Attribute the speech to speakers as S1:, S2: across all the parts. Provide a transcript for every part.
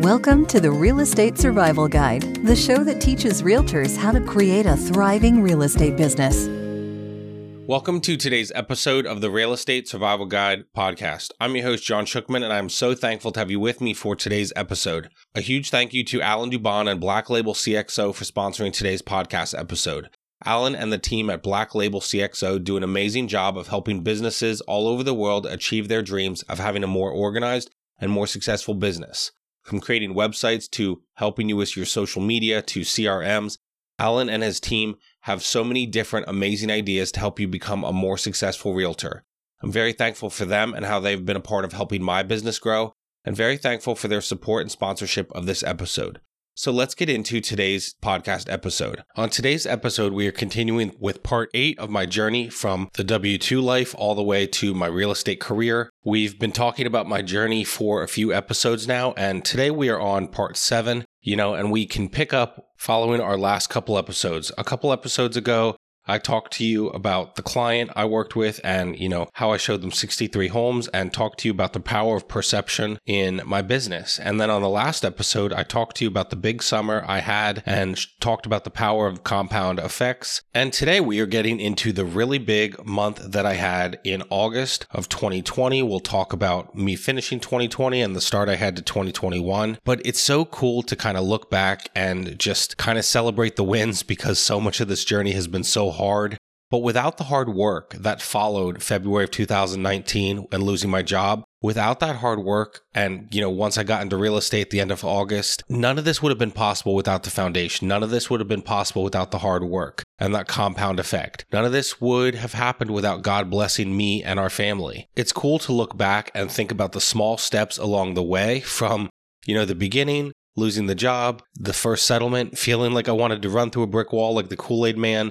S1: Welcome to the Real Estate Survival Guide, the show that teaches realtors how to create a thriving real estate business.
S2: Welcome to today's episode of the Real Estate Survival Guide podcast. I'm your host, John Shookman, and I'm so thankful to have you with me for today's episode. A huge thank you to Alan Dubon and Black Label CXO for sponsoring today's podcast episode. Alan and the team at Black Label CXO do an amazing job of helping businesses all over the world achieve their dreams of having a more organized and more successful business. From creating websites to helping you with your social media to CRMs, Alan and his team have so many different amazing ideas to help you become a more successful realtor. I'm very thankful for them and how they've been a part of helping my business grow, and very thankful for their support and sponsorship of this episode. So let's get into today's podcast episode. On today's episode, we are continuing with part eight of my journey from the W 2 life all the way to my real estate career. We've been talking about my journey for a few episodes now, and today we are on part seven, you know, and we can pick up following our last couple episodes. A couple episodes ago, I talked to you about the client I worked with and, you know, how I showed them 63 homes and talked to you about the power of perception in my business. And then on the last episode, I talked to you about the big summer I had and talked about the power of compound effects. And today we are getting into the really big month that I had in August of 2020. We'll talk about me finishing 2020 and the start I had to 2021. But it's so cool to kind of look back and just kind of celebrate the wins because so much of this journey has been so hard. But without the hard work that followed February of 2019 and losing my job, without that hard work, and you know, once I got into real estate at the end of August, none of this would have been possible without the foundation. None of this would have been possible without the hard work and that compound effect. None of this would have happened without God blessing me and our family. It's cool to look back and think about the small steps along the way from, you know, the beginning losing the job, the first settlement, feeling like I wanted to run through a brick wall like the Kool Aid man,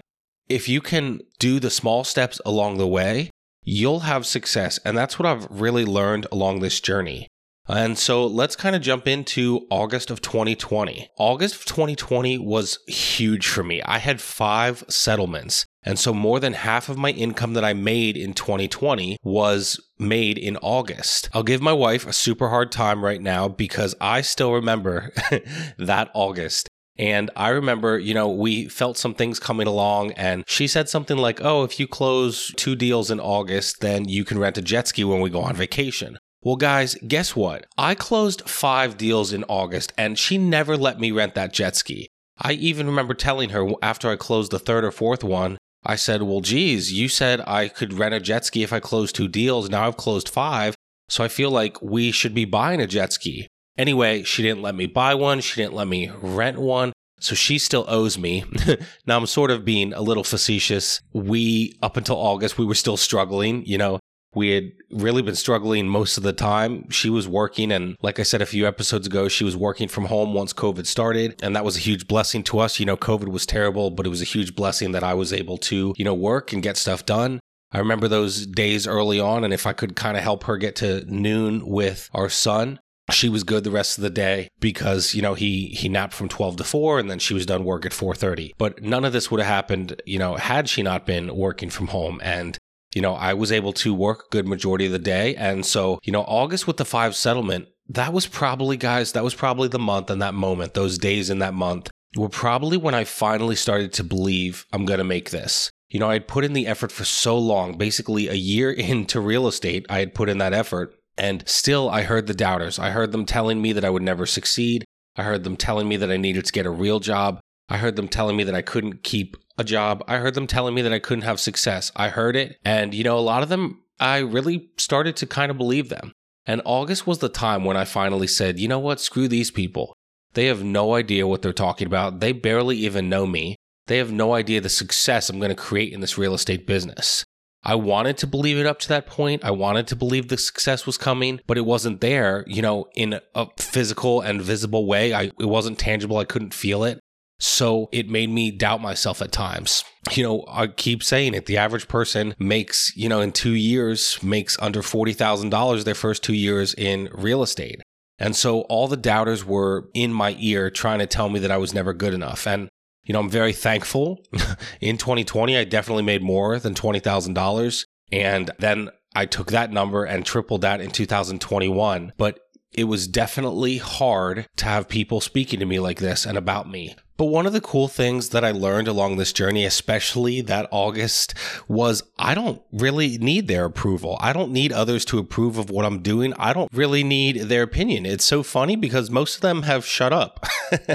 S2: if you can do the small steps along the way, you'll have success. And that's what I've really learned along this journey. And so let's kind of jump into August of 2020. August of 2020 was huge for me. I had five settlements. And so more than half of my income that I made in 2020 was made in August. I'll give my wife a super hard time right now because I still remember that August. And I remember, you know, we felt some things coming along, and she said something like, Oh, if you close two deals in August, then you can rent a jet ski when we go on vacation. Well, guys, guess what? I closed five deals in August, and she never let me rent that jet ski. I even remember telling her after I closed the third or fourth one, I said, Well, geez, you said I could rent a jet ski if I closed two deals. Now I've closed five. So I feel like we should be buying a jet ski. Anyway, she didn't let me buy one. She didn't let me rent one. So she still owes me. now I'm sort of being a little facetious. We, up until August, we were still struggling. You know, we had really been struggling most of the time. She was working, and like I said a few episodes ago, she was working from home once COVID started. And that was a huge blessing to us. You know, COVID was terrible, but it was a huge blessing that I was able to, you know, work and get stuff done. I remember those days early on, and if I could kind of help her get to noon with our son, she was good the rest of the day because you know he he napped from 12 to 4 and then she was done work at 4:30 but none of this would have happened you know had she not been working from home. And you know I was able to work a good majority of the day. And so you know August with the 5 settlement that was probably guys that was probably the month and that moment those days in that month were probably when I finally started to believe I'm going to make this. You know, I had put in the effort for so long, basically a year into real estate, I had put in that effort. And still, I heard the doubters. I heard them telling me that I would never succeed. I heard them telling me that I needed to get a real job. I heard them telling me that I couldn't keep a job. I heard them telling me that I couldn't have success. I heard it. And, you know, a lot of them, I really started to kind of believe them. And August was the time when I finally said, you know what? Screw these people. They have no idea what they're talking about. They barely even know me. They have no idea the success I'm going to create in this real estate business. I wanted to believe it up to that point. I wanted to believe the success was coming, but it wasn't there, you know, in a physical and visible way. I, it wasn't tangible. I couldn't feel it. So it made me doubt myself at times. You know, I keep saying it. The average person makes, you know, in two years, makes under $40,000 their first two years in real estate. And so all the doubters were in my ear trying to tell me that I was never good enough. And you know, I'm very thankful. in 2020, I definitely made more than $20,000. And then I took that number and tripled that in 2021. But it was definitely hard to have people speaking to me like this and about me. But one of the cool things that I learned along this journey, especially that August, was I don't really need their approval. I don't need others to approve of what I'm doing. I don't really need their opinion. It's so funny because most of them have shut up,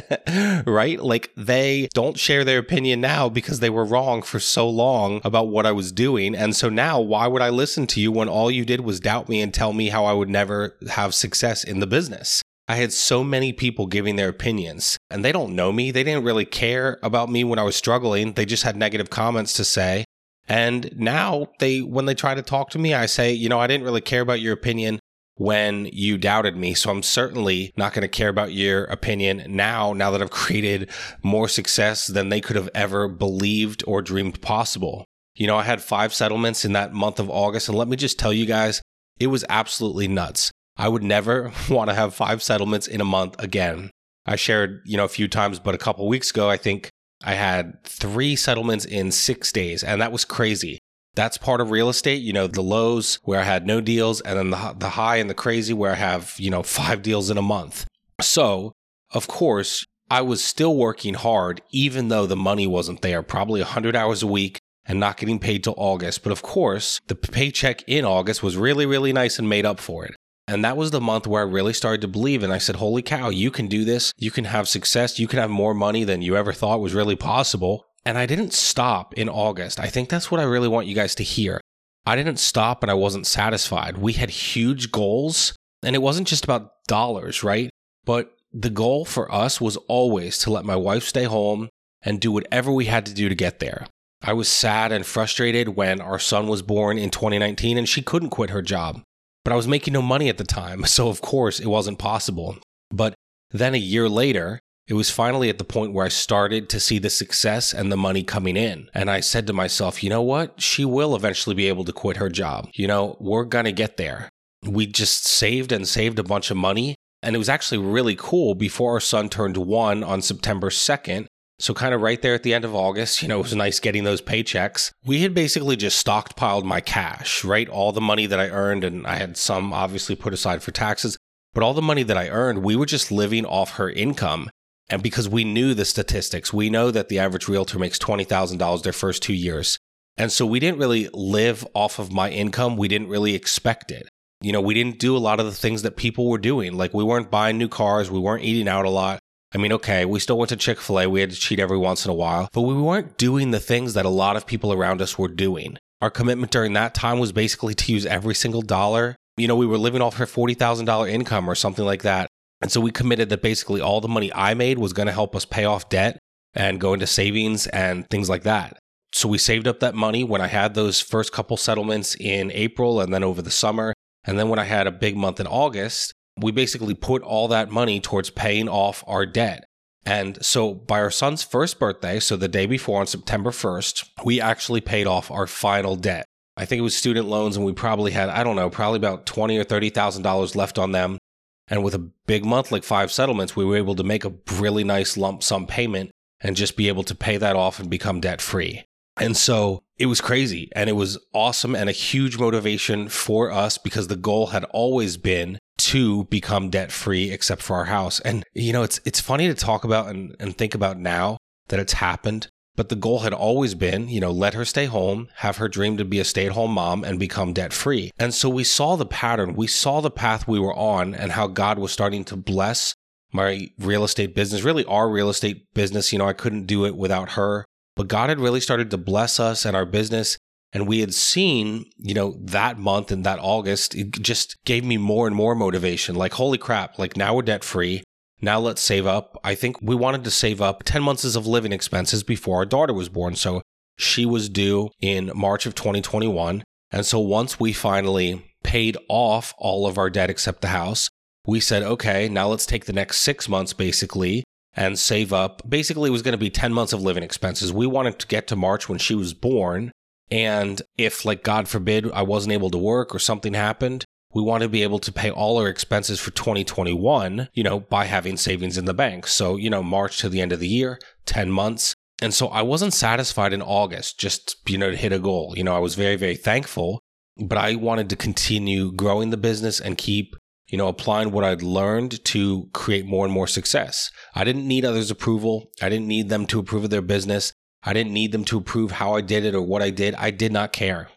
S2: right? Like they don't share their opinion now because they were wrong for so long about what I was doing. And so now, why would I listen to you when all you did was doubt me and tell me how I would never have success in the business? I had so many people giving their opinions, and they don't know me. They didn't really care about me when I was struggling. They just had negative comments to say. And now they when they try to talk to me, I say, you know, I didn't really care about your opinion when you doubted me. So I'm certainly not going to care about your opinion now, now that I've created more success than they could have ever believed or dreamed possible. You know, I had five settlements in that month of August. And let me just tell you guys, it was absolutely nuts. I would never want to have five settlements in a month again. I shared, you know, a few times, but a couple weeks ago, I think I had three settlements in six days, and that was crazy. That's part of real estate, you know, the lows where I had no deals, and then the, the high and the crazy where I have, you know, five deals in a month. So, of course, I was still working hard, even though the money wasn't there, probably 100 hours a week and not getting paid till August. But of course, the paycheck in August was really, really nice and made up for it. And that was the month where I really started to believe. And I said, Holy cow, you can do this. You can have success. You can have more money than you ever thought was really possible. And I didn't stop in August. I think that's what I really want you guys to hear. I didn't stop and I wasn't satisfied. We had huge goals, and it wasn't just about dollars, right? But the goal for us was always to let my wife stay home and do whatever we had to do to get there. I was sad and frustrated when our son was born in 2019 and she couldn't quit her job. But I was making no money at the time, so of course it wasn't possible. But then a year later, it was finally at the point where I started to see the success and the money coming in. And I said to myself, you know what? She will eventually be able to quit her job. You know, we're going to get there. We just saved and saved a bunch of money. And it was actually really cool before our son turned one on September 2nd. So, kind of right there at the end of August, you know, it was nice getting those paychecks. We had basically just stockpiled my cash, right? All the money that I earned, and I had some obviously put aside for taxes, but all the money that I earned, we were just living off her income. And because we knew the statistics, we know that the average realtor makes $20,000 their first two years. And so we didn't really live off of my income. We didn't really expect it. You know, we didn't do a lot of the things that people were doing. Like we weren't buying new cars, we weren't eating out a lot. I mean, okay, we still went to Chick fil A. We had to cheat every once in a while, but we weren't doing the things that a lot of people around us were doing. Our commitment during that time was basically to use every single dollar. You know, we were living off her $40,000 income or something like that. And so we committed that basically all the money I made was going to help us pay off debt and go into savings and things like that. So we saved up that money when I had those first couple settlements in April and then over the summer. And then when I had a big month in August, we basically put all that money towards paying off our debt. And so by our son's first birthday, so the day before on September 1st, we actually paid off our final debt. I think it was student loans and we probably had, I don't know, probably about 20 or $30,000 left on them. And with a big month like five settlements, we were able to make a really nice lump sum payment and just be able to pay that off and become debt free. And so it was crazy and it was awesome and a huge motivation for us because the goal had always been to become debt free except for our house. And you know, it's it's funny to talk about and, and think about now that it's happened. But the goal had always been, you know, let her stay home, have her dream to be a stay at home mom and become debt free. And so we saw the pattern, we saw the path we were on and how God was starting to bless my real estate business, really our real estate business. You know, I couldn't do it without her, but God had really started to bless us and our business. And we had seen, you know, that month and that August, it just gave me more and more motivation. Like, holy crap, like now we're debt free. Now let's save up. I think we wanted to save up 10 months of living expenses before our daughter was born. So she was due in March of 2021. And so once we finally paid off all of our debt except the house, we said, okay, now let's take the next six months basically and save up. Basically, it was going to be 10 months of living expenses. We wanted to get to March when she was born and if, like, God forbid, I wasn't able to work or something happened, we want to be able to pay all our expenses for 2021, you know, by having savings in the bank. So, you know, March to the end of the year, 10 months. And so I wasn't satisfied in August just, you know, to hit a goal. You know, I was very, very thankful, but I wanted to continue growing the business and keep, you know, applying what I'd learned to create more and more success. I didn't need others' approval. I didn't need them to approve of their business. I didn't need them to approve how I did it or what I did. I did not care.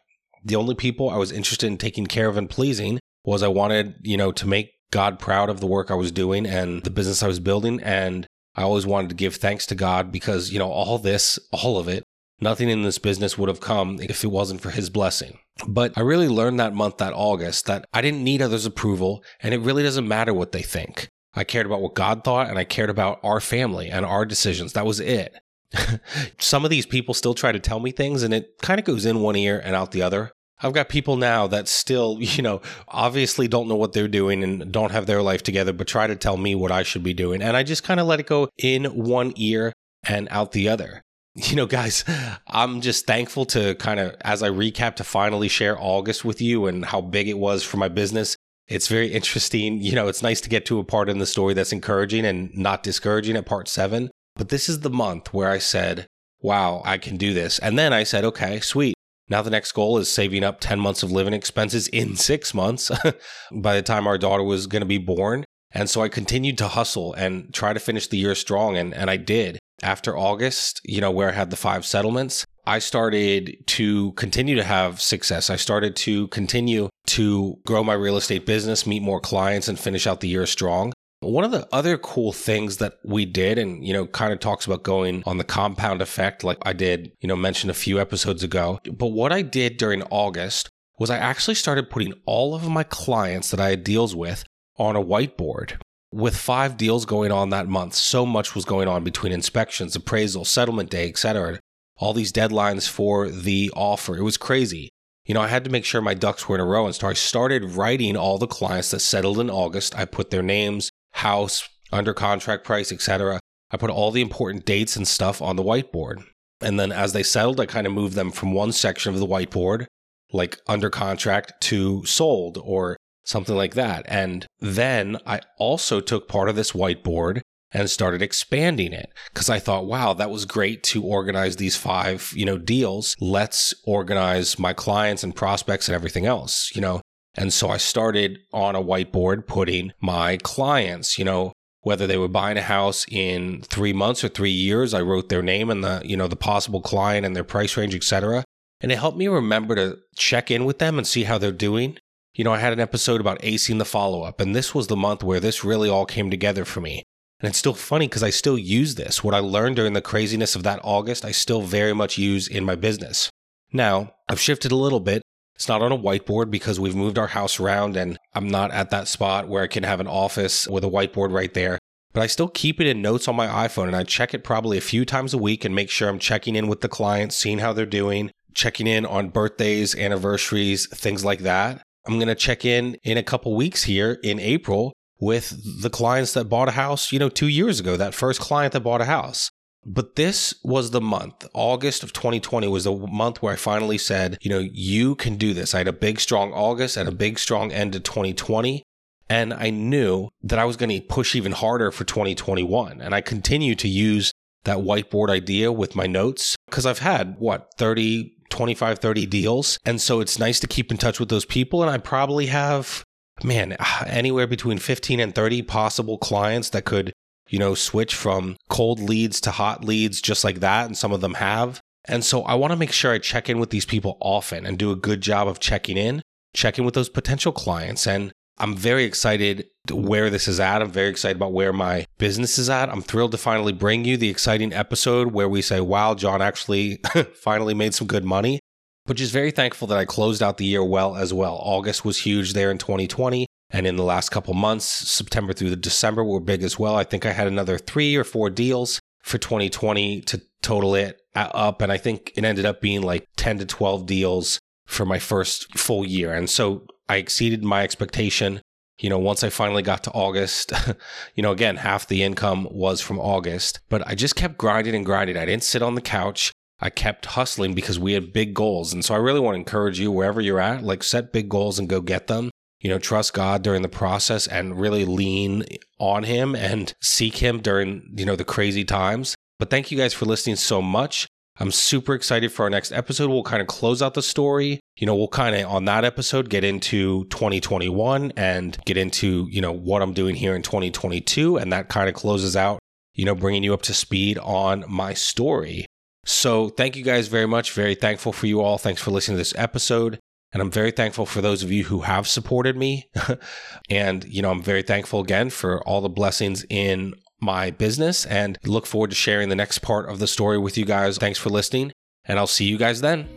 S2: The only people I was interested in taking care of and pleasing was I wanted, you know, to make God proud of the work I was doing and the business I was building. And I always wanted to give thanks to God because, you know, all this, all of it, nothing in this business would have come if it wasn't for his blessing. But I really learned that month, that August, that I didn't need others' approval and it really doesn't matter what they think. I cared about what God thought and I cared about our family and our decisions. That was it. Some of these people still try to tell me things and it kind of goes in one ear and out the other. I've got people now that still, you know, obviously don't know what they're doing and don't have their life together, but try to tell me what I should be doing. And I just kind of let it go in one ear and out the other. You know, guys, I'm just thankful to kind of, as I recap, to finally share August with you and how big it was for my business. It's very interesting. You know, it's nice to get to a part in the story that's encouraging and not discouraging at part seven. But this is the month where I said, wow, I can do this. And then I said, okay, sweet. Now the next goal is saving up 10 months of living expenses in six months by the time our daughter was going to be born. And so I continued to hustle and try to finish the year strong. And, and I did. After August, you know, where I had the five settlements, I started to continue to have success. I started to continue to grow my real estate business, meet more clients, and finish out the year strong. One of the other cool things that we did, and, you know, kind of talks about going on the compound effect, like I did, you know, mention a few episodes ago. But what I did during August was I actually started putting all of my clients that I had deals with on a whiteboard. With five deals going on that month, so much was going on between inspections, appraisal, settlement day, etc. All these deadlines for the offer. It was crazy. You know, I had to make sure my ducks were in a row. And so I started writing all the clients that settled in August. I put their names, house, under contract price, etc. I put all the important dates and stuff on the whiteboard. And then as they settled, I kind of moved them from one section of the whiteboard, like under contract, to sold or something like that. And then I also took part of this whiteboard and started expanding it because I thought, wow, that was great to organize these five, you know, deals. Let's organize my clients and prospects and everything else, you know. And so I started on a whiteboard putting my clients, you know, whether they were buying a house in three months or three years, I wrote their name and the, you know, the possible client and their price range, etc. And it helped me remember to check in with them and see how they're doing. You know, I had an episode about acing the follow up, and this was the month where this really all came together for me. And it's still funny because I still use this. What I learned during the craziness of that August, I still very much use in my business. Now, I've shifted a little bit it's not on a whiteboard because we've moved our house around and I'm not at that spot where I can have an office with a whiteboard right there. But I still keep it in notes on my iPhone and I check it probably a few times a week and make sure I'm checking in with the clients, seeing how they're doing, checking in on birthdays, anniversaries, things like that. I'm going to check in in a couple weeks here in April with the clients that bought a house, you know, two years ago, that first client that bought a house. But this was the month, August of 2020 was the month where I finally said, you know, you can do this. I had a big, strong August and a big, strong end to 2020. And I knew that I was going to push even harder for 2021. And I continue to use that whiteboard idea with my notes because I've had what, 30, 25, 30 deals. And so it's nice to keep in touch with those people. And I probably have, man, anywhere between 15 and 30 possible clients that could you know, switch from cold leads to hot leads just like that. And some of them have. And so I want to make sure I check in with these people often and do a good job of checking in, checking with those potential clients. And I'm very excited where this is at. I'm very excited about where my business is at. I'm thrilled to finally bring you the exciting episode where we say, wow, John actually finally made some good money. But just very thankful that I closed out the year well as well. August was huge there in 2020. And in the last couple months, September through the December were big as well. I think I had another three or four deals for 2020 to total it up. And I think it ended up being like 10 to 12 deals for my first full year. And so I exceeded my expectation. You know, once I finally got to August, you know, again, half the income was from August, but I just kept grinding and grinding. I didn't sit on the couch. I kept hustling because we had big goals. And so I really want to encourage you wherever you're at, like set big goals and go get them you know, trust God during the process and really lean on Him and seek Him during, you know, the crazy times. But thank you guys for listening so much. I'm super excited for our next episode. We'll kind of close out the story. You know, we'll kind of on that episode get into 2021 and get into, you know, what I'm doing here in 2022. And that kind of closes out, you know, bringing you up to speed on my story. So thank you guys very much. Very thankful for you all. Thanks for listening to this episode. And I'm very thankful for those of you who have supported me. and, you know, I'm very thankful again for all the blessings in my business and look forward to sharing the next part of the story with you guys. Thanks for listening, and I'll see you guys then.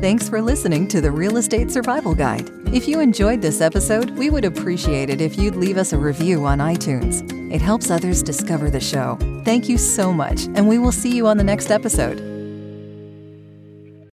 S1: Thanks for listening to the Real Estate Survival Guide. If you enjoyed this episode, we would appreciate it if you'd leave us a review on iTunes. It helps others discover the show. Thank you so much, and we will see you on the next episode.